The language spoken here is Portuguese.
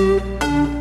Música